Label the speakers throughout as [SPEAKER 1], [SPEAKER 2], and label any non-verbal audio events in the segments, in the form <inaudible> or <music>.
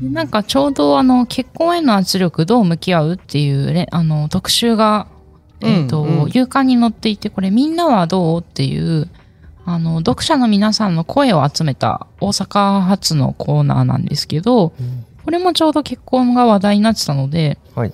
[SPEAKER 1] でなんかちょうどあの結婚への圧力どう向き合うっていうねあの特集が、えっ、と、
[SPEAKER 2] うん。うん
[SPEAKER 1] 夕刊に載っていて、これみんなはどうっていう、あの、読者の皆さんの声を集めた大阪発のコーナーなんですけど、これもちょうど結婚が話題になってたので、
[SPEAKER 2] はい。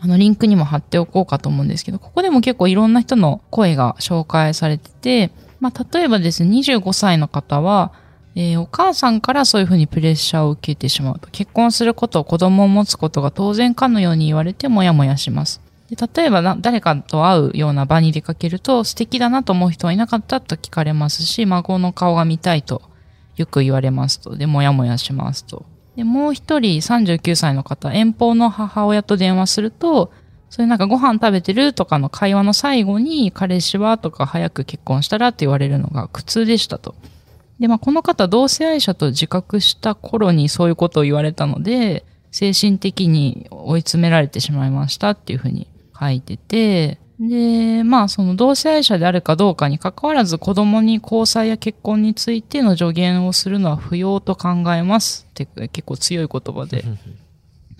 [SPEAKER 1] あの、リンクにも貼っておこうかと思うんですけど、ここでも結構いろんな人の声が紹介されてて、まあ、例えばですね、25歳の方は、えーお母さんからそういうふうにプレッシャーを受けてしまうと。結婚すること、子供を持つことが当然かのように言われてもやもやします。で例えばな、誰かと会うような場に出かけると、素敵だなと思う人はいなかったと聞かれますし、孫の顔が見たいとよく言われますと。で、もやもやしますと。で、もう一人39歳の方、遠方の母親と電話すると、そういうなんかご飯食べてるとかの会話の最後に、彼氏はとか早く結婚したらって言われるのが苦痛でしたと。で、まあこの方同性愛者と自覚した頃にそういうことを言われたので、精神的に追い詰められてしまいましたっていうふうに書いてて、で、まあその同性愛者であるかどうかに関わらず子供に交際や結婚についての助言をするのは不要と考えますって結構強い言葉で。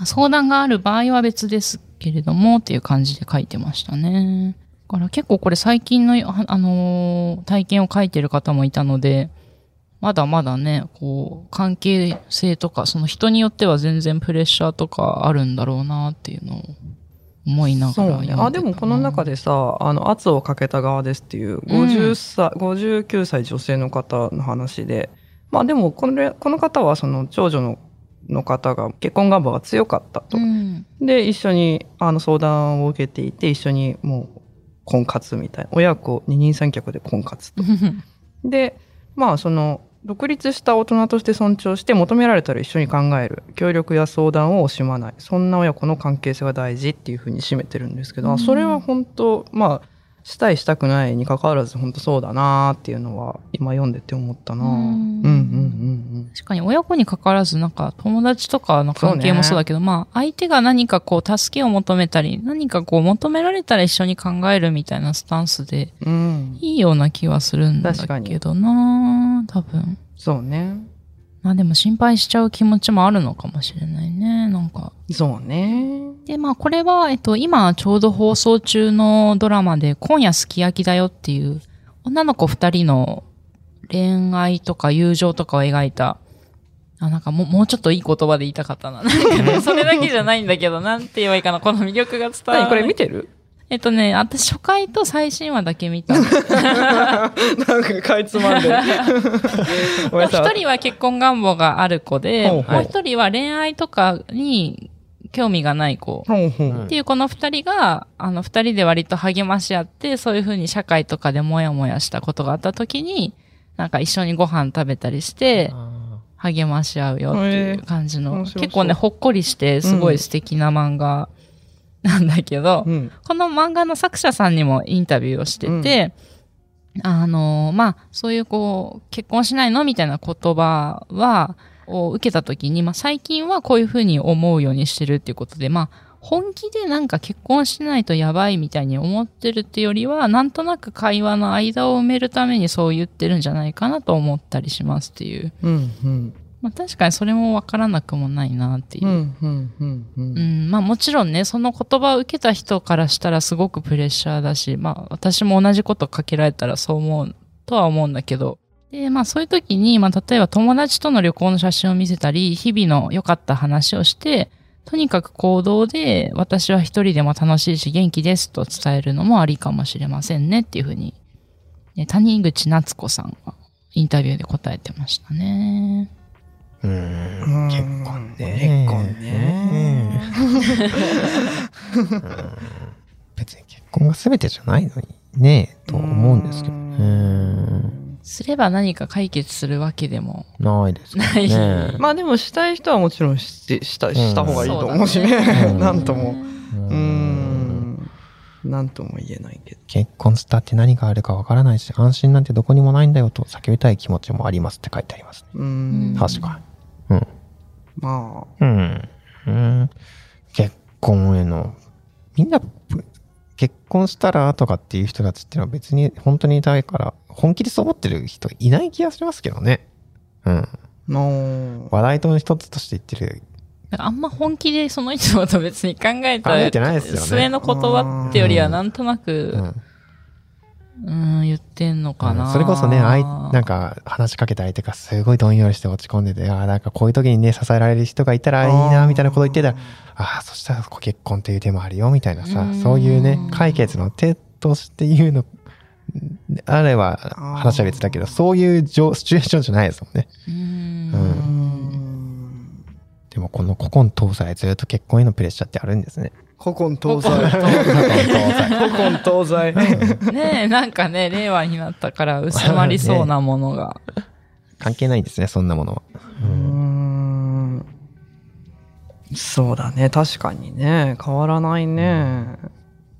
[SPEAKER 1] 相談がある場合は別ですけれどもっていう感じで書いてましたね。だから結構これ最近の、ああのー体験を書いてる方もいたので、まだまだね、こう、関係性とか、その人によっては全然プレッシャーとかあるんだろうなっていうのを思いながら。
[SPEAKER 2] あ、でもこの中
[SPEAKER 1] で、
[SPEAKER 2] でさ、あの、圧をかけた側ですっていう、50歳、59歳女性の方の話で、まあでも、これ、この方はその長女のの方が結婚願望が強かったと。
[SPEAKER 1] うん。
[SPEAKER 2] で、一緒にあの相談を受けていて、一緒にもう婚活みたいな。親子二人三脚で婚活と。<laughs> で、まあその、独立した大人として尊重して求められたら一緒に考える。協力や相談を惜しまない。そんな親子の関係性が大事っていうふうに締めてるんですけど、あ
[SPEAKER 1] うん
[SPEAKER 2] それは本当まあ、したいしたくないに関わらず本当そうだなっていうのは今読んでて思ったな
[SPEAKER 1] う
[SPEAKER 2] うんんうんうん
[SPEAKER 1] 確かに親子に関わらずなんか友達とかの関係もそうだけど、まあ相手が何かこう助けを求めたり、何かこう求められたら一緒に考えるみたいなスタンスで
[SPEAKER 2] うん。うん。
[SPEAKER 1] いいような気はするんだけどな多分。
[SPEAKER 2] そうね。
[SPEAKER 1] まあでも心配しちゃう気持ちもあるのかもしれないね。なんか。
[SPEAKER 2] そうね。
[SPEAKER 1] で、まあこれは、えっと、今ちょうど放送中のドラマで今夜すき焼きだよっていう女の子二人の恋愛とか友情とかを描いた、あ、なんかもうもうちょっといい言葉で言いたかったな。<laughs> なんかね、それだけじゃないんだけど、なんて言えばいいかな。この魅力が伝わらない。
[SPEAKER 2] 何これ見てる？
[SPEAKER 1] えっとね、私初回と最新話だけ見た。<laughs>
[SPEAKER 2] なんかかいつまんで。<laughs>
[SPEAKER 1] 一人は結婚願望がある子で、
[SPEAKER 2] ほうほう
[SPEAKER 1] もう一人は恋愛とかに興味がない子。
[SPEAKER 2] ほうほう
[SPEAKER 1] っていうこの二人が、あの二人で割と励まし合って、そういうふうに社会とかでもやもやしたことがあった時に、なんか一緒にご飯食べたりして、励まし合うよっていう感じの、
[SPEAKER 2] へー。
[SPEAKER 1] 結構ね、ほっこりして、すごい素敵な漫画なんだけど、
[SPEAKER 2] うん。
[SPEAKER 1] この漫画の作者さんにもインタビューをしてて、あの、まあ、そういうこう、結婚しないのみたいな言葉は、を受けた時に、まあ、最近はこういうふうに思うようにしてるっていうことで、まあ、本気でなんか結婚しないとやばいみたいに思ってるってよりは、なんとなく会話の間を埋めるためにそう言ってるんじゃないかなと思ったりしますっていう。
[SPEAKER 2] うん。うん。
[SPEAKER 1] まあ、確かにそれもわからなくもないなっていう
[SPEAKER 2] う。ん。うん。うん。う。
[SPEAKER 1] うんん、まあもちろんね、その言葉を受けた人からしたらすごくプレッシャーだし、まあ私も同じことかけられたらそう思うとは思うんだけど、で、まあそういう時に、まあ例えば友達との旅行の写真を見せたり、日々の良かった話をして、とにかく行動で私は一人でも楽しいし元気ですと伝えるのもありかもしれませんねっていうふうに、ね、谷口夏子さんはインタビューで答えてましたね。
[SPEAKER 3] うーん。結婚ね。
[SPEAKER 2] 結婚ね。
[SPEAKER 3] うん別に結婚が全てじゃないのにね、と思うんですけどね。
[SPEAKER 1] すれば何か解決するわけでも。
[SPEAKER 3] ないですか
[SPEAKER 1] ない
[SPEAKER 3] ね。
[SPEAKER 2] まあでもしたい人はもちろんししたした方がいいと思うしね。
[SPEAKER 3] ね <laughs>
[SPEAKER 2] なんとも。
[SPEAKER 3] う
[SPEAKER 2] ん。なんとも言えないけど。
[SPEAKER 3] 結婚したって何があるかわからないし、安心なんてどこにもないんだよと叫びたい気持ちもありますって書いてありますね。
[SPEAKER 2] う
[SPEAKER 1] ん
[SPEAKER 2] ん。
[SPEAKER 3] 確かに。うん。
[SPEAKER 2] ま
[SPEAKER 3] うん。うん。結婚への、みんな、ぷ結婚したらとかっていう人たちっていうのは別に本当にいたから、本気でそう思ってる人いない気がしますけどね。うん。
[SPEAKER 2] あ。の
[SPEAKER 3] 話題の一つとして言ってる。
[SPEAKER 1] あんま本気でその人のこと別に考えた
[SPEAKER 3] 考えてないですよね
[SPEAKER 1] 末の言葉ってよりはなんとな
[SPEAKER 3] う
[SPEAKER 1] く、
[SPEAKER 3] ん。
[SPEAKER 1] うん、言ってんのかな。
[SPEAKER 3] それこそね、相なんか話しかけた相手がすごいどんよりして落ち込んでて、ああ、なんかこういう時にね、支えられる人がいたらいいな、みたいなこと言ってたら、ああ、そしたら結婚っていう手もあるよ、みたいなさ
[SPEAKER 1] う、ん
[SPEAKER 3] そういうね、解決の手として言うの、あれば話は別だけど、そういう状シチュエーションじゃないですもんね。
[SPEAKER 1] うん。
[SPEAKER 3] でもこの古今東西ずっと結婚へのプレッシャーってあるんですね。
[SPEAKER 2] 古今東西。
[SPEAKER 3] 古今東西。
[SPEAKER 2] 古今東西。<laughs>
[SPEAKER 1] ねえ、なんかね、令和になったから薄まりそうなものが。
[SPEAKER 3] 関係ないんですね、そんなものは。
[SPEAKER 2] うーん。そうだね。確かにね。変わらないね。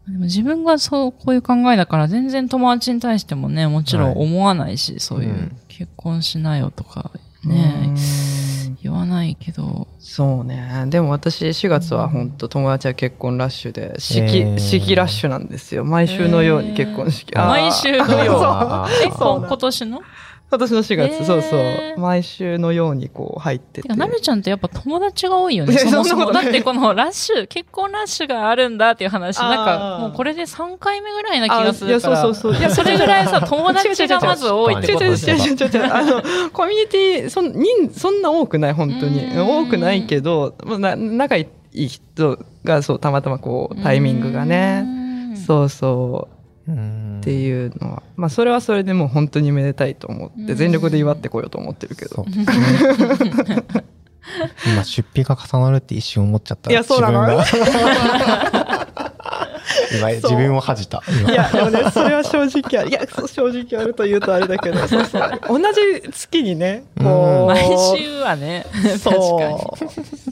[SPEAKER 1] でも自分がそう、こういう考えだから全然友達に対してもね、もちろん思わないし、そういう、
[SPEAKER 3] うん
[SPEAKER 1] 結婚しなよとか
[SPEAKER 2] う
[SPEAKER 1] ね、
[SPEAKER 2] ーん
[SPEAKER 1] 言わないけど、
[SPEAKER 2] そうね。でも私4月は本当友達は結婚ラッシュで、式、
[SPEAKER 3] えー。
[SPEAKER 2] 式ラッシュなんですよ。毎週のように結婚式。
[SPEAKER 1] えー。毎週のよう
[SPEAKER 3] あー <laughs>
[SPEAKER 1] え、こ今年の？
[SPEAKER 2] 今年の4月、
[SPEAKER 1] えー
[SPEAKER 2] そうそう。毎週のようにこう入ってて。
[SPEAKER 1] てか、なるちゃんってやっぱ友達が多いよね。そもそも。
[SPEAKER 2] そんなことない
[SPEAKER 1] だってこのラッシュ、結婚ラッシュがあるんだっていう話、なんかもうこれで3回目ぐらいな気がするから。
[SPEAKER 2] あいやそうそうそう
[SPEAKER 1] いや、それぐらいさ、友達がまず多いってことですよ。
[SPEAKER 2] 違う違う違う。あの、コミュニティ、そん、人、そんな多くない、本当に。
[SPEAKER 1] うん
[SPEAKER 2] 多くないけど、まあな仲いい人が、そう、たまたまこう、タイミングがね。
[SPEAKER 1] う。
[SPEAKER 2] そうそう。
[SPEAKER 3] うん
[SPEAKER 2] っていうのは、まあ、それはそれでもう本当にめでたいと思って、
[SPEAKER 1] うん。
[SPEAKER 2] 全力で祝ってこようと思ってるけど。<laughs>
[SPEAKER 3] 今、出費が重なるって一瞬思っちゃった。
[SPEAKER 2] いやそうなの。
[SPEAKER 3] 自分が <laughs> 今、自分を恥じた。今
[SPEAKER 2] いや、でもね、それは正直ある。いや、正直あると言うとあれだけど、そうそう。同じ月にね、こう。
[SPEAKER 1] 毎週はね、確かに。
[SPEAKER 2] そ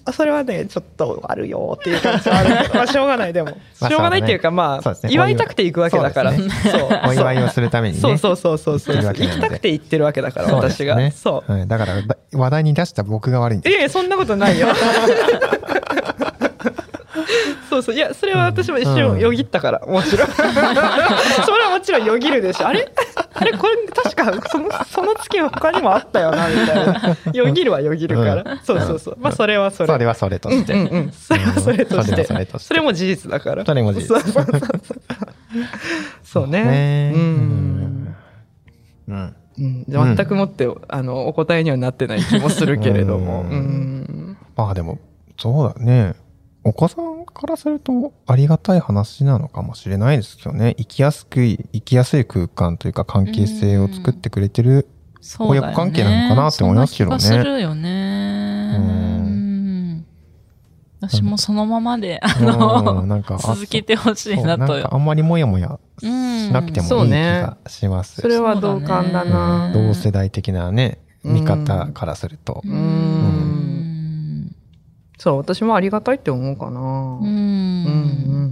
[SPEAKER 2] う。それはね、ちょっとあるよっていう感じはあるけど、まあ、しょうがない、でも。
[SPEAKER 3] まあ
[SPEAKER 2] しょうがないっていうか、まあ
[SPEAKER 3] ね
[SPEAKER 2] 祝いたくて行くわけだから。
[SPEAKER 3] そ
[SPEAKER 2] そうう
[SPEAKER 3] ですお祝いをするためにね。
[SPEAKER 2] そうそうそうそうそう。
[SPEAKER 3] 行
[SPEAKER 2] きたくて行ってるわけだから、私が。
[SPEAKER 3] ね
[SPEAKER 2] そう。
[SPEAKER 3] はいだから、だ話題に出した僕が悪いんです。
[SPEAKER 2] いやいや、そんなことないよ。そうそう。いや、それは私も一瞬よぎったから、もちろん。<laughs> それはもちろんよぎるでしょ。あれ？あれこれ、確か、その、その月は他にもあったよな、みたいな。よぎるはよぎるから。
[SPEAKER 3] うん
[SPEAKER 2] そうそうそう。まあ、それはそれ。
[SPEAKER 3] それはそれとして。
[SPEAKER 2] うんうん。それはそれとして。
[SPEAKER 3] はそれ
[SPEAKER 2] も事実だから。
[SPEAKER 3] それも事実
[SPEAKER 2] そうね。
[SPEAKER 3] ね
[SPEAKER 2] うん。
[SPEAKER 3] うん。
[SPEAKER 2] うん、で全くもって、あのお答えにはなってない気もするけれども、
[SPEAKER 3] う
[SPEAKER 2] うんん
[SPEAKER 3] まあでも、そうだね。お子さんからするとありがたい話なのかもしれないですよね。生きやすくい、生きやすい空間というか関係性を作ってくれてる。親子関係なのかなって思いますけどね
[SPEAKER 1] よね。私もそのままで、あ
[SPEAKER 3] う
[SPEAKER 1] の、
[SPEAKER 3] んなんか、あ
[SPEAKER 1] 続けてほしいなと。
[SPEAKER 3] なんかあんまりもやもやしなくてもいい気がします。
[SPEAKER 2] それは同感だな。
[SPEAKER 3] 同世代的なね、見方からすると。
[SPEAKER 1] う
[SPEAKER 2] うん
[SPEAKER 1] ん。
[SPEAKER 2] そう、私もありがたいって思うかな。
[SPEAKER 1] う
[SPEAKER 2] うんうん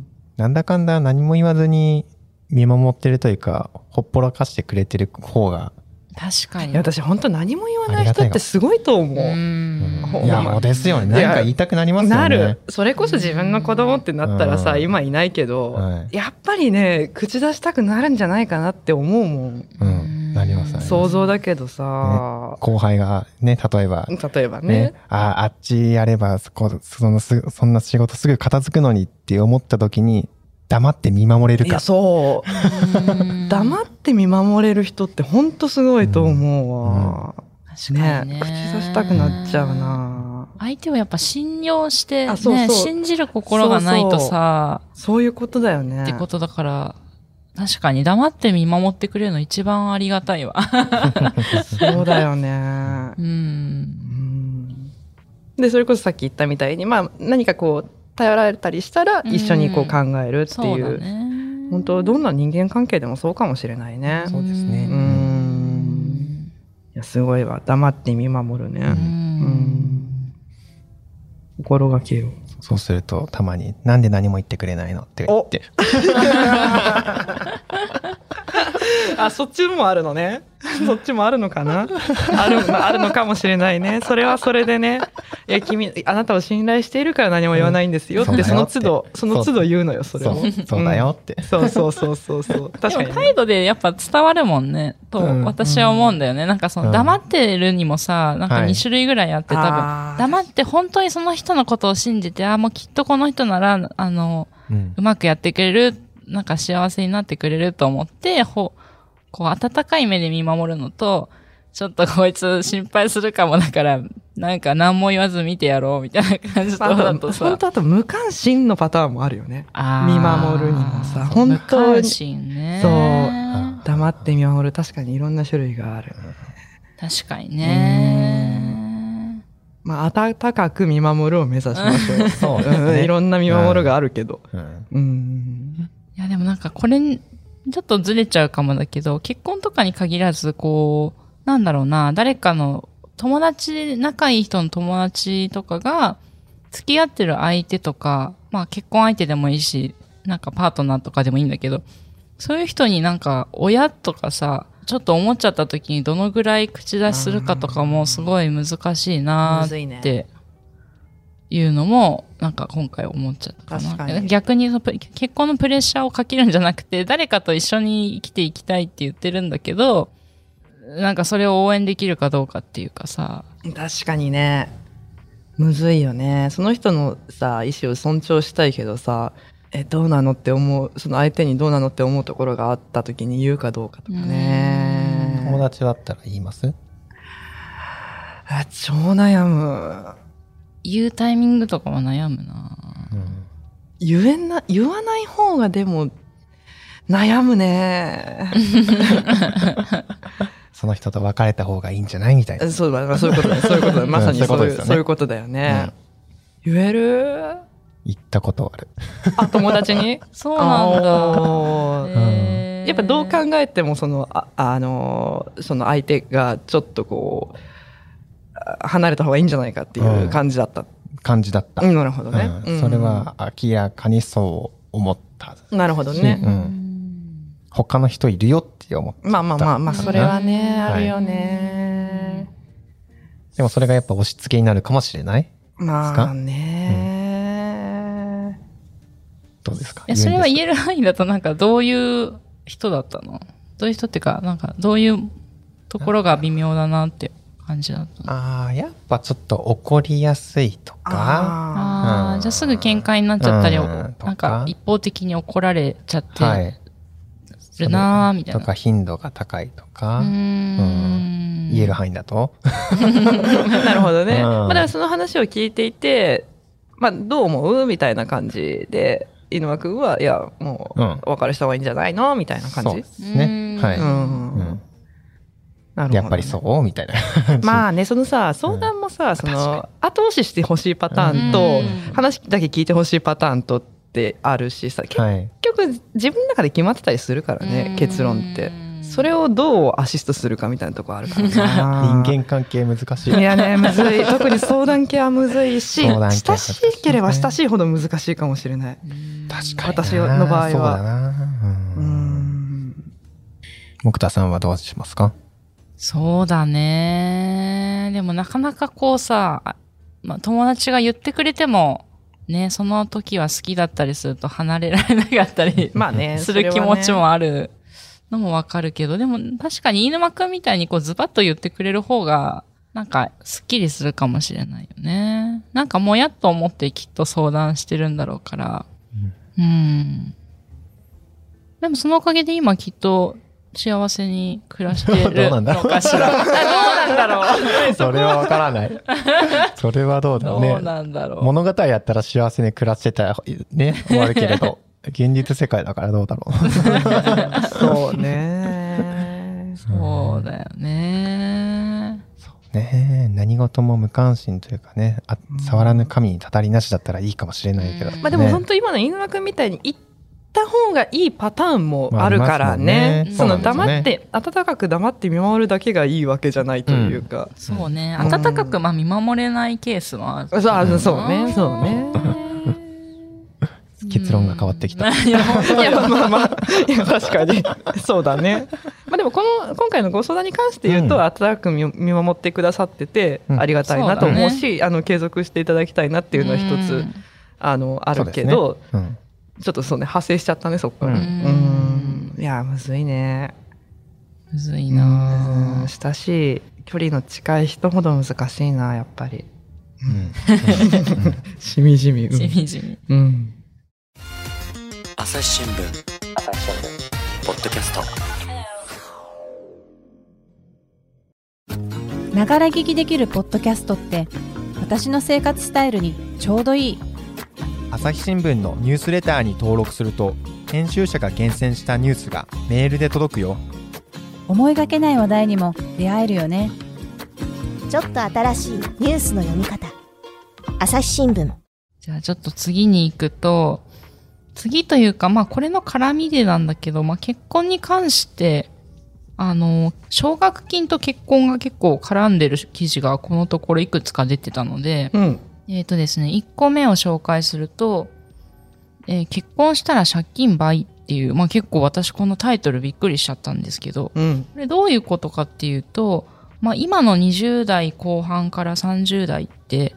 [SPEAKER 2] ん
[SPEAKER 3] なんだかんだ何も言わずに見守ってるというか、ほっぽらかしてくれてる方が、
[SPEAKER 1] 確かに。
[SPEAKER 2] いや、私本当何も言わない人ってすごいと思う。
[SPEAKER 3] いや、もうですよね。なんか言いたくなりますよね。
[SPEAKER 2] なる。それこそ自分の子供ってなったらさ、
[SPEAKER 3] うん
[SPEAKER 2] 今いないけど、
[SPEAKER 3] はい
[SPEAKER 2] やっぱりね、口出したくなるんじゃないかなって思うもん。
[SPEAKER 3] うん。なります、なります
[SPEAKER 2] 想像だけどさ、
[SPEAKER 3] 後輩がね、例えば、
[SPEAKER 2] 例えばね。
[SPEAKER 3] ね、ああっちやればそこそのすそんな仕事すぐ片付くのにって思った時に黙って見守れるか。
[SPEAKER 2] いや、そう。
[SPEAKER 1] うん。<laughs>
[SPEAKER 2] 黙って見守れる人って本当すごいと思うわ。
[SPEAKER 1] 確かにね。
[SPEAKER 2] 口出したくなっちゃうな。
[SPEAKER 1] 相手をやっぱ信用して、
[SPEAKER 2] あそうそう。
[SPEAKER 1] ね、信じる心がないとさ、
[SPEAKER 2] そういうことだよね。
[SPEAKER 1] ってことだから、確かに黙って見守ってくれるの一番ありがたいわ。
[SPEAKER 2] そうだよね。
[SPEAKER 1] う。<laughs>
[SPEAKER 2] うんんで、それこそさっき言ったみたいに、まあ、何かこう、頼られたりしたら、一緒にこう考えるっていう。
[SPEAKER 1] だね。
[SPEAKER 2] 本当、どんな人間関係でもそうかもしれないね。
[SPEAKER 3] そうですね
[SPEAKER 2] うん。すごいわ。黙って見守るね。うん心がけよう。
[SPEAKER 3] そうすると、たまに、なんで何も言ってくれないのって言って。<laughs> <laughs>
[SPEAKER 2] あ、そっちもあるのね。<laughs> そっちもあるのかな？あるあるのかもしれないね。それはそれでね。いや、君、あなたを信頼しているから何も言わないんですよ。って、
[SPEAKER 3] うん
[SPEAKER 2] その都度、その都度言うのよ、それを。
[SPEAKER 3] そう。だよって。
[SPEAKER 2] そうそうそうそうそう。確かにね、
[SPEAKER 1] 態度でやっぱ伝わるもんね、と
[SPEAKER 3] うん。
[SPEAKER 1] 私は思うんだよね。なんかその
[SPEAKER 3] うん
[SPEAKER 1] 黙ってるにもさ、なんか
[SPEAKER 3] はい
[SPEAKER 1] 2種類ぐらいあって、多
[SPEAKER 2] あー。
[SPEAKER 1] 分、黙って本当にその人のことを信じて、あ、もうきっとこの人なら、あの、
[SPEAKER 3] うん。
[SPEAKER 1] うまくやってくれる、なんか幸せになってくれると思って、ほこう、温かい目で見守るのと、ちょっとこいつ心配するかもだから、なんか何も言わず見てやろうみたいな感じと
[SPEAKER 2] あ
[SPEAKER 1] だとさ
[SPEAKER 2] と本。当あと無関心のパターンもあるよね。見守るにもさ本当に
[SPEAKER 1] 無関心ね。
[SPEAKER 2] そう黙って見守る。確かにいろんな種類がある。
[SPEAKER 1] 確かにね。
[SPEAKER 2] まあ、温かく見守るを目指しましょう。
[SPEAKER 3] そうね
[SPEAKER 2] んいろんな見守るがあるけど。
[SPEAKER 3] うん
[SPEAKER 2] うん。
[SPEAKER 1] いや、でもなんかこれに、ちょっとずれちゃうかもだけど、結婚とかに限らず、こう、なんだろうな、誰かの友達、仲いい人の友達とかが、付き合ってる相手とか、まあ結婚相手でもいいし、なんかパートナーとかでもいいんだけど、そういう人になんか親とかさ、ちょっと思っちゃった時にどのぐらい口出しするかとかもすごい難しいなっていうのも、なんか今回思っちゃったかな。
[SPEAKER 2] 確かに
[SPEAKER 1] 逆にそのプ結婚のプレッシャーをかけるんじゃなくて、誰かと一緒に生きていきたいって言ってるんだけど、なんかそれを応援できるかどうかっていうかさ、
[SPEAKER 2] 確かにね。むずいよね。その人のさ、意思を尊重したいけどさ、え、どうなのって思う、その相手にどうなのって思うところがあった時に言うかどうかとかね。
[SPEAKER 3] 友達だったら言います？
[SPEAKER 2] あ超悩む。
[SPEAKER 1] 言うタイミングとかは悩むな
[SPEAKER 3] うん
[SPEAKER 2] 言えな、言わない方がでも、悩むね。<laughs>
[SPEAKER 3] その人と別れた方がいいんじゃないみたいな。
[SPEAKER 2] そうだ、そういうことだ、そういうことだ。まさに
[SPEAKER 3] うん
[SPEAKER 2] そういう、
[SPEAKER 3] そういうことですよね
[SPEAKER 2] そういうことだよね。言える？
[SPEAKER 3] 言ったことある。
[SPEAKER 2] あ、友達に？<laughs>
[SPEAKER 1] そうなんだ。
[SPEAKER 2] やっぱどう考えてもそのああのその相手がちょっとこうあ離れた方がいいんじゃないかっていう感じだった、
[SPEAKER 3] 感じだった。
[SPEAKER 2] うんなるほどね、
[SPEAKER 3] うん。それは明らかにそう思った。
[SPEAKER 2] うんなるほどね、
[SPEAKER 3] うん。他の人いるよって思った。
[SPEAKER 2] まあまあまあまあそれはね、
[SPEAKER 3] はい。
[SPEAKER 2] あるよね、
[SPEAKER 3] でもそれがやっぱ押し付けになるかもしれない？
[SPEAKER 2] まあね、
[SPEAKER 3] どうですか？
[SPEAKER 1] え、それは言
[SPEAKER 3] え
[SPEAKER 1] える範囲だとなんかどういう人だったの？どういう人っていうか、なんかどういうところが微妙だなって感じだった。の
[SPEAKER 3] ああ、やっぱちょっと怒りやすいとか、
[SPEAKER 2] あ
[SPEAKER 1] ああ、
[SPEAKER 3] うん。
[SPEAKER 1] じゃあすぐ喧嘩になっちゃったり、
[SPEAKER 3] うん。
[SPEAKER 1] なんか一方的に怒られちゃって
[SPEAKER 3] はい。
[SPEAKER 1] るなーみたいな。
[SPEAKER 3] とか頻度が高いとか、
[SPEAKER 1] うーん。
[SPEAKER 3] 言える範囲だと。
[SPEAKER 2] ー <laughs> なるほどね、
[SPEAKER 3] うん。
[SPEAKER 2] まあ、だからその話を聞いていて、まあ、どう思う？みたいな感じで井上君はいやもう
[SPEAKER 3] うん。
[SPEAKER 2] お別れした方がいいんじゃないの？みたいな感じ。
[SPEAKER 3] そうですね。はい。
[SPEAKER 1] う
[SPEAKER 2] うん
[SPEAKER 3] やっぱりそう？みたいな。<laughs>
[SPEAKER 2] まあね、そのさ、相談もさ、その、後押ししてほしいパターンと、
[SPEAKER 1] うん
[SPEAKER 2] 話だけ聞いてほしいパターンとってあるしさ、結
[SPEAKER 3] はい。
[SPEAKER 2] 局自分の中で決まってたりするからね、結論って。それをどうアシストするかみたいなとこあるからな。<laughs>
[SPEAKER 3] 人間関係難しい。
[SPEAKER 2] いやね、むずい。特に相談系はむずいし、親しければ親しいほど難しいかもしれない。
[SPEAKER 3] 確かにな。
[SPEAKER 2] 私の場合は
[SPEAKER 3] そうだな。
[SPEAKER 2] う
[SPEAKER 3] うん。
[SPEAKER 2] ん。
[SPEAKER 3] 木田さんはどうしますか？
[SPEAKER 1] そうだね。でもなかなかこうさ、あまあ、友達が言ってくれても、ね、その時は好きだったりすると離れられなかったり <laughs>
[SPEAKER 2] まあね、<laughs>
[SPEAKER 1] する気持ちも
[SPEAKER 2] あ
[SPEAKER 1] あるのもわかるけど、でも確かに飯沼くんみたいにこうズバッと言ってくれる方が、なんかスッキリするかもしれないよね。なんかもやっと思ってきっと相談してるんだろうから。うん。でもそのおかげで今きっと幸せに暮らしてる <laughs>
[SPEAKER 3] どうなんだ
[SPEAKER 1] のかしら。あ <laughs> どうなんだろう。
[SPEAKER 3] それはわからない。<laughs> それはどうだろうね。
[SPEAKER 1] どうなんだろう。
[SPEAKER 3] 物語やったら幸せに暮らしてたらね、終わるけれど、現実世界だからどうだろう。
[SPEAKER 2] そうね。
[SPEAKER 1] そうだよね。
[SPEAKER 3] ねえ何事も無関心というかね、あ触らぬ神にたたりなしだったらいいかもしれないけど。
[SPEAKER 1] うん
[SPEAKER 2] まあでも
[SPEAKER 3] ね
[SPEAKER 2] 本当今の飯沼君みたいに言った方がいいパターンもあるからね,、
[SPEAKER 1] ね。
[SPEAKER 2] その黙って温かく黙って見守るだけがいいわけじゃないというか、
[SPEAKER 1] そうね。
[SPEAKER 2] うん。
[SPEAKER 1] 温かくまあ見守れないケースもある。
[SPEAKER 2] そうあそうね。そうね。<laughs>
[SPEAKER 3] 結論が変わってきた。
[SPEAKER 1] いや、本当 <laughs>
[SPEAKER 2] いや。まあまあいや確かに。そうだね。まあでもこの今回のご相談に関して言うと、
[SPEAKER 3] うん。
[SPEAKER 2] 温かく見見守ってくださってて、
[SPEAKER 3] うん。
[SPEAKER 2] ありがたいなと思う
[SPEAKER 1] そうだ
[SPEAKER 2] し、あの継続していただきたいなっていうのは一つ、
[SPEAKER 1] うん。
[SPEAKER 2] あのある
[SPEAKER 3] そうですね。
[SPEAKER 2] けど、
[SPEAKER 3] うん
[SPEAKER 2] ちょっとそうね派生しちゃったねそこから。
[SPEAKER 3] う
[SPEAKER 2] うんんいやむずいね。
[SPEAKER 1] むずい
[SPEAKER 2] うん
[SPEAKER 1] な
[SPEAKER 2] 親しい距離の近い人ほど難しいなやっぱり。
[SPEAKER 3] うん <laughs>
[SPEAKER 2] しみじみ。
[SPEAKER 1] ぁしみじみ。
[SPEAKER 2] うん。
[SPEAKER 4] 朝日新聞ポッドキャスト
[SPEAKER 5] ながら聞きできるポッドキャストって私の生活スタイルにちょうどいい
[SPEAKER 6] 朝日新聞のニュースレターに登録すると編集者が厳選したニュースがメールで届くよ。
[SPEAKER 5] 思いがけない話題にも出会えるよね。
[SPEAKER 7] ちょっと新しいニュースの読み方。朝日新聞。
[SPEAKER 1] じゃあちょっと次に行くと、次というか、まあこれの絡みでなんだけど、まあ結婚に関して、あの、奨学金と結婚が結構絡んでる記事がこのところいくつか出てたので、
[SPEAKER 2] うん。
[SPEAKER 1] えっ、とですね、1個目を紹介すると、えー結婚したら借金倍っていう、まあ結構私このタイトルびっくりしちゃったんですけど、
[SPEAKER 2] うん。
[SPEAKER 1] これどういうことかっていうと、まあ今の20代後半から30代って、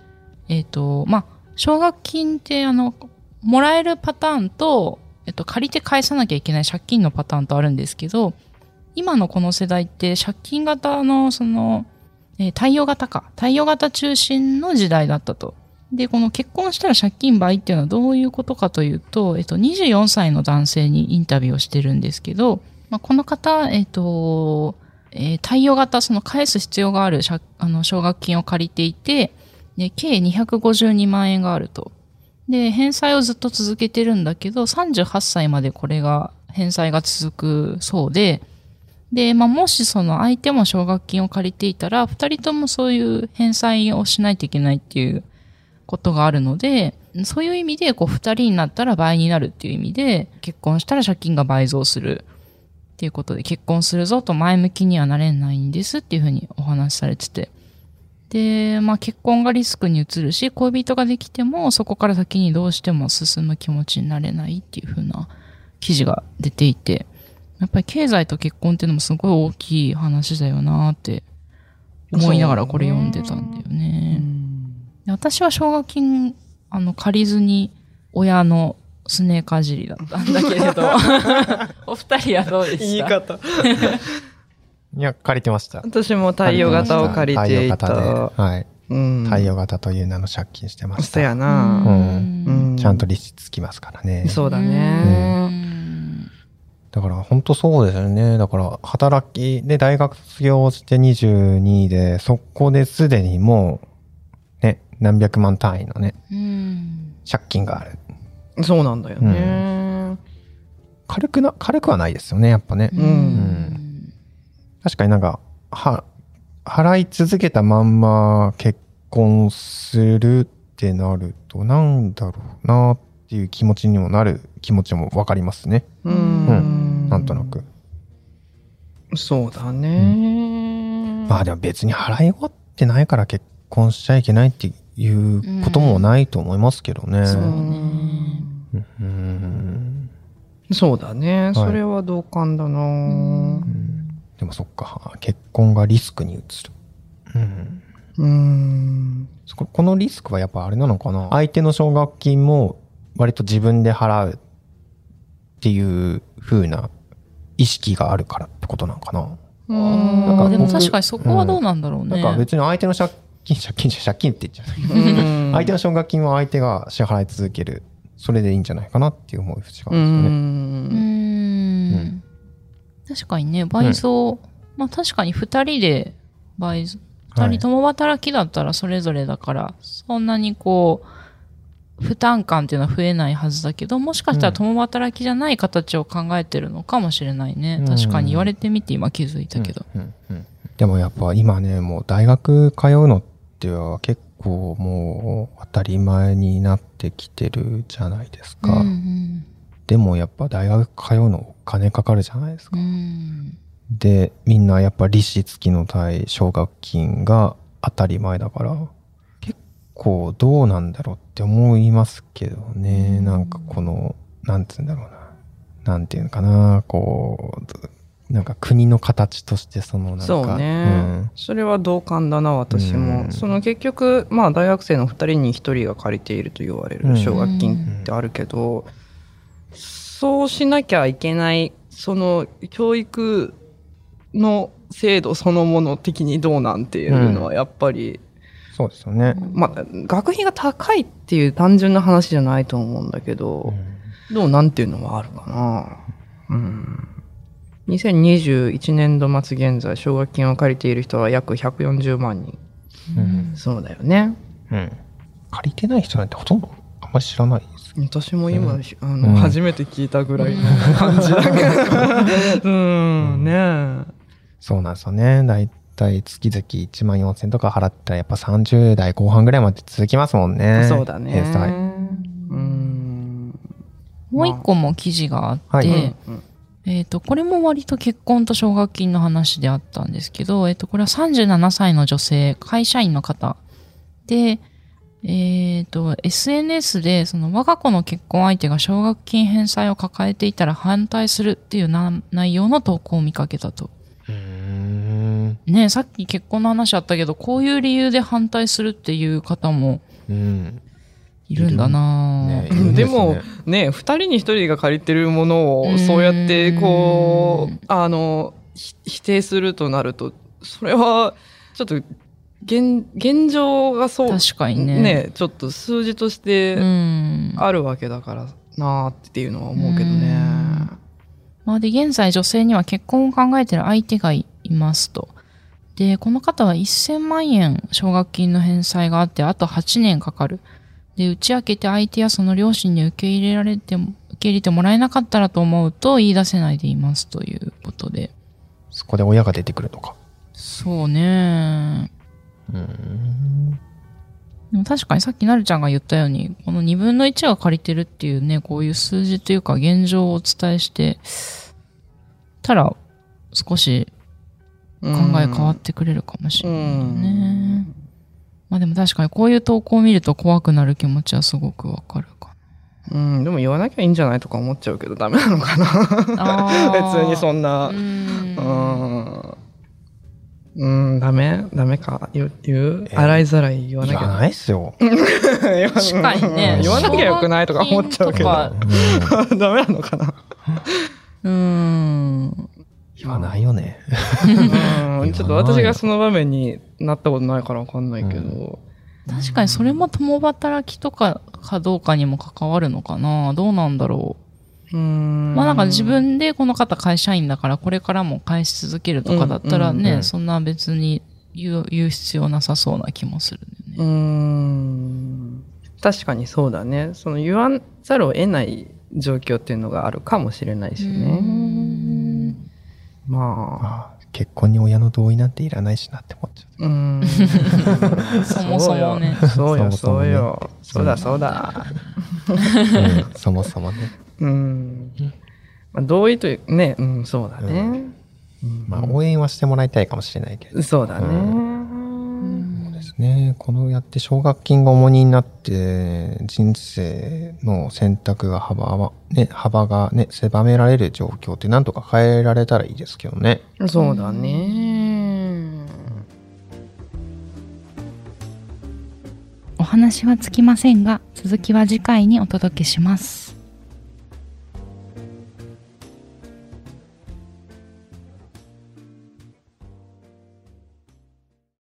[SPEAKER 1] えっ、と、まあ、奨学金ってあの、もらえるパターンと、えっと、借りて返さなきゃいけない借金のパターンとあるんですけど、今のこの世代って借金型の、その、えー貸与型か。貸与型中心の時代だったと。で、この結婚したら借金倍っていうのはどういうことかというと、えっと、24歳の男性にインタビューをしてるんですけど、まあ、この方、えっと、えー貸与型、その返す必要がある借あの奨学金を借りていて、で計252万円があると。で、返済をずっと続けてるんだけど、38歳までこれが、返済が続くそうで、で、まあ、もしその相手も奨学金を借りていたら、二人ともそういう返済をしないといけないっていうことがあるので、そういう意味で、こう、二人になったら倍になるっていう意味で、結婚したら借金が倍増するっていうことで、結婚するぞと前向きにはなれないんですっていうふうにお話しされてて。で、まあ結婚がリスクに移るし、恋人ができても、そこから先にどうしても進む気持ちになれないっていうふうな記事が出ていて、やっぱり経済と結婚っていうのもすごい大きい話だよなって思いながらこれ読んでたんだよね。で私は奨学金、あの、借りずに親のすねかじりだったんだけれど、<laughs> お二人はどうで
[SPEAKER 2] 言い
[SPEAKER 1] した
[SPEAKER 2] 方。<laughs>
[SPEAKER 3] いや、借りてました。
[SPEAKER 2] 私も太陽型を借りてい
[SPEAKER 3] 太陽型で。
[SPEAKER 2] た。
[SPEAKER 3] はい。
[SPEAKER 2] うん。
[SPEAKER 3] 太陽型という名の借金してました。
[SPEAKER 2] そうやな。
[SPEAKER 3] うん
[SPEAKER 2] うん
[SPEAKER 3] ちゃんと利子つきますからね。
[SPEAKER 2] そうだ
[SPEAKER 1] う
[SPEAKER 2] ね。
[SPEAKER 1] ん
[SPEAKER 3] だから本当そうですよね。だから働きで大学卒業して22で、そこですでにもう、ね、何百万単位のね、
[SPEAKER 1] うん
[SPEAKER 3] 借金がある。
[SPEAKER 2] そうなんだよね。
[SPEAKER 3] 軽くな、軽くはないですよね、やっぱね。
[SPEAKER 2] うん
[SPEAKER 3] 確かになんか、は、払い続けたまんま結婚するってなると、なんだろうなっていう気持ちにもなる気持ちもわかりますね。
[SPEAKER 2] う
[SPEAKER 3] うんん。なんとなく。
[SPEAKER 2] そうだね。
[SPEAKER 3] まあでも別に払い終わってないから結婚しちゃいけないっていうこともないと思いますけどね。
[SPEAKER 1] そう
[SPEAKER 2] うん
[SPEAKER 1] ね。
[SPEAKER 3] うん
[SPEAKER 2] そうだね。それは同感だな。
[SPEAKER 3] でもそっか、結婚がリスクに移る。うん。
[SPEAKER 2] うん。
[SPEAKER 3] そここのリスクはやっぱあれなのかな相手の奨学金も割と自分で払うっていう風な意識があるからってことなのかな、
[SPEAKER 1] あ
[SPEAKER 3] なんか
[SPEAKER 1] ーでも
[SPEAKER 3] 僕
[SPEAKER 1] 確かにそこはどうなんだろうね。
[SPEAKER 3] なんか別に相手の借金、借金借金って言っちゃう。相手の奨学金は相手が支払い続ける。それでいいんじゃないかなっていう思い節があ
[SPEAKER 2] う
[SPEAKER 3] るんですよね。
[SPEAKER 1] う
[SPEAKER 2] ん。
[SPEAKER 1] 確かにね、倍増、まあ確かに二人で倍増、
[SPEAKER 3] はい
[SPEAKER 1] 二人共働きだったらそれぞれだから、そんなにこう、負担感っていうのは増えないはずだけど、もしかしたら共働きじゃない形を考えてるのかもしれないね。
[SPEAKER 3] うん
[SPEAKER 1] 確かに言われてみて今気づいたけど。
[SPEAKER 3] うんうんでもやっぱ今ね、もう大学通うのっては結構もう当たり前になってきてるじゃないですか。
[SPEAKER 1] うん
[SPEAKER 3] でもやっぱ大学通うのお金かかるじゃないです
[SPEAKER 1] う
[SPEAKER 3] か。
[SPEAKER 1] ん。
[SPEAKER 3] で、みんなやっぱ利子付きの対奨学金が当たり前だから、結構どうなんだろうって思いますけどね。なんかこの、なんつうんだろうな。なんていうのかな、こう、なんか国の形としてそのなんか。
[SPEAKER 2] そうね、
[SPEAKER 3] うん
[SPEAKER 2] それは同感だな私も、
[SPEAKER 3] うん
[SPEAKER 2] その結局まあ大学生の2人に1人が借りていると言われ
[SPEAKER 3] うん
[SPEAKER 2] る奨学金ってあるけど、そうしなきゃいけないその教育の制度そのもの的にどうなんていうのはやっぱり、
[SPEAKER 3] そうですよね。
[SPEAKER 2] まあ学費が高いっていう単純な話じゃないと思うんだけど、どうなんていうのはあるかな。うん。2021年度末現在、奨学金を借りている人は約140万人。
[SPEAKER 3] うん
[SPEAKER 2] そうだよね。
[SPEAKER 3] うん。借りてない人なんてほとんどあんまり知らないです。
[SPEAKER 2] 私も今、
[SPEAKER 3] うん
[SPEAKER 2] あの、
[SPEAKER 3] うん
[SPEAKER 2] 初めて聞いたぐらいの <laughs> 感じだけど。うん、ねえ。
[SPEAKER 3] そうなんですよね。だいたい月々1万4000とか払ったらやっぱ30代後半ぐらいまで続きますもんね。
[SPEAKER 2] そうだね。
[SPEAKER 3] 返済
[SPEAKER 2] うん。
[SPEAKER 1] もう一個も記事があって、
[SPEAKER 3] はい
[SPEAKER 2] うん
[SPEAKER 1] えっ、と、これも割と結婚と奨学金の話であったんですけど、えっ、と、これは37歳の女性、会社員の方で、えっ、と、SNS で、その我が子の結婚相手が奨学金返済を抱えていたら反対するっていうな内容の投稿を見かけたと。ねえさっき結婚の話あったけど、こういう理由で反対するっていう方も
[SPEAKER 3] うん。
[SPEAKER 1] いるんだなぁ
[SPEAKER 3] ね
[SPEAKER 2] でも
[SPEAKER 3] ね
[SPEAKER 2] ね二人に一人が借りてるもの
[SPEAKER 1] うん
[SPEAKER 2] をそうやってこうあのひ否定するとなるとそれはちょっと現現状がそう
[SPEAKER 1] 確かにね。
[SPEAKER 2] ねちょっと数字として
[SPEAKER 1] うん。
[SPEAKER 2] あるわけだからなあっていうのは思うけどね。
[SPEAKER 1] まあ、で、現在女性には結婚を考えている相手がいますと。で、この方は1000万円奨学金の返済があって、あと8年かかる。で、打ち明けて相手やその両親に受け入れられても、受け入れてもらえなかったらと思うと言い出せないでいますということで。
[SPEAKER 3] そこで親が出てくるのか。
[SPEAKER 1] そうね。
[SPEAKER 3] うーん。
[SPEAKER 1] でも確かにさっきなるちゃんが言ったように、この2分の1が借りてるっていうね、こういう数字というか現状をお伝えして、たら少し考え変わってくれるかもしれないね。まあでも確かにこういう投稿を見ると怖くなる気持ちはすごくわかるか
[SPEAKER 2] うん、でも言わなきゃいいんじゃないとか思っちゃうけどダメなのかな
[SPEAKER 1] な。<laughs>
[SPEAKER 2] 別にそ
[SPEAKER 1] ん
[SPEAKER 2] んな
[SPEAKER 1] う。
[SPEAKER 2] うんん。うん、ダメダメか言う言う？
[SPEAKER 3] え
[SPEAKER 2] 洗いざらい言わなきゃ。<laughs>
[SPEAKER 3] 言わないっすよ。
[SPEAKER 1] 確かにね。
[SPEAKER 2] 言わなきゃよくないとか思っちゃうけど。<laughs> ダメなのかな
[SPEAKER 1] うん。
[SPEAKER 3] 言わないよね。<laughs>
[SPEAKER 2] うん、ちょっと私がその場面になったことないからわかんないけど。
[SPEAKER 1] 確かにそれも共働きとかかどうかにも関わるのかな。どうなんだろう。
[SPEAKER 2] うん。
[SPEAKER 1] まあなんか自分でこの方会社員だからこれからも返し続けるとかだったらね、
[SPEAKER 3] うんうんうん
[SPEAKER 1] そんな別に言う言う必要なさそうな気もするんだ
[SPEAKER 2] う。ん。確かにそうだね。その言わざるを得ない状況っていうのがあるかもしれないし
[SPEAKER 1] う
[SPEAKER 2] ね。
[SPEAKER 1] ん
[SPEAKER 2] まあ。
[SPEAKER 3] 結婚に親の同意なんていらないしなって思っちゃ
[SPEAKER 2] うん。<laughs>
[SPEAKER 1] そもそもね。
[SPEAKER 2] そうよ、
[SPEAKER 3] そもそもね
[SPEAKER 2] そうよ。そうだ、そうだ。
[SPEAKER 3] う。うんそもそもね。
[SPEAKER 2] うん。まあ、同意という、ね、うん、そうだね。うん
[SPEAKER 3] まあ応援はしてもらいたいかもしれないけど。
[SPEAKER 2] そうだね。
[SPEAKER 3] ね。このやって奨学金が重荷になって、人生の選択が幅は、ね、幅がね、狭められる状況ってなんとか変えられたらいいですけどね。
[SPEAKER 2] そうだね。
[SPEAKER 1] お話はつきませんが、続きは次回にお届けします。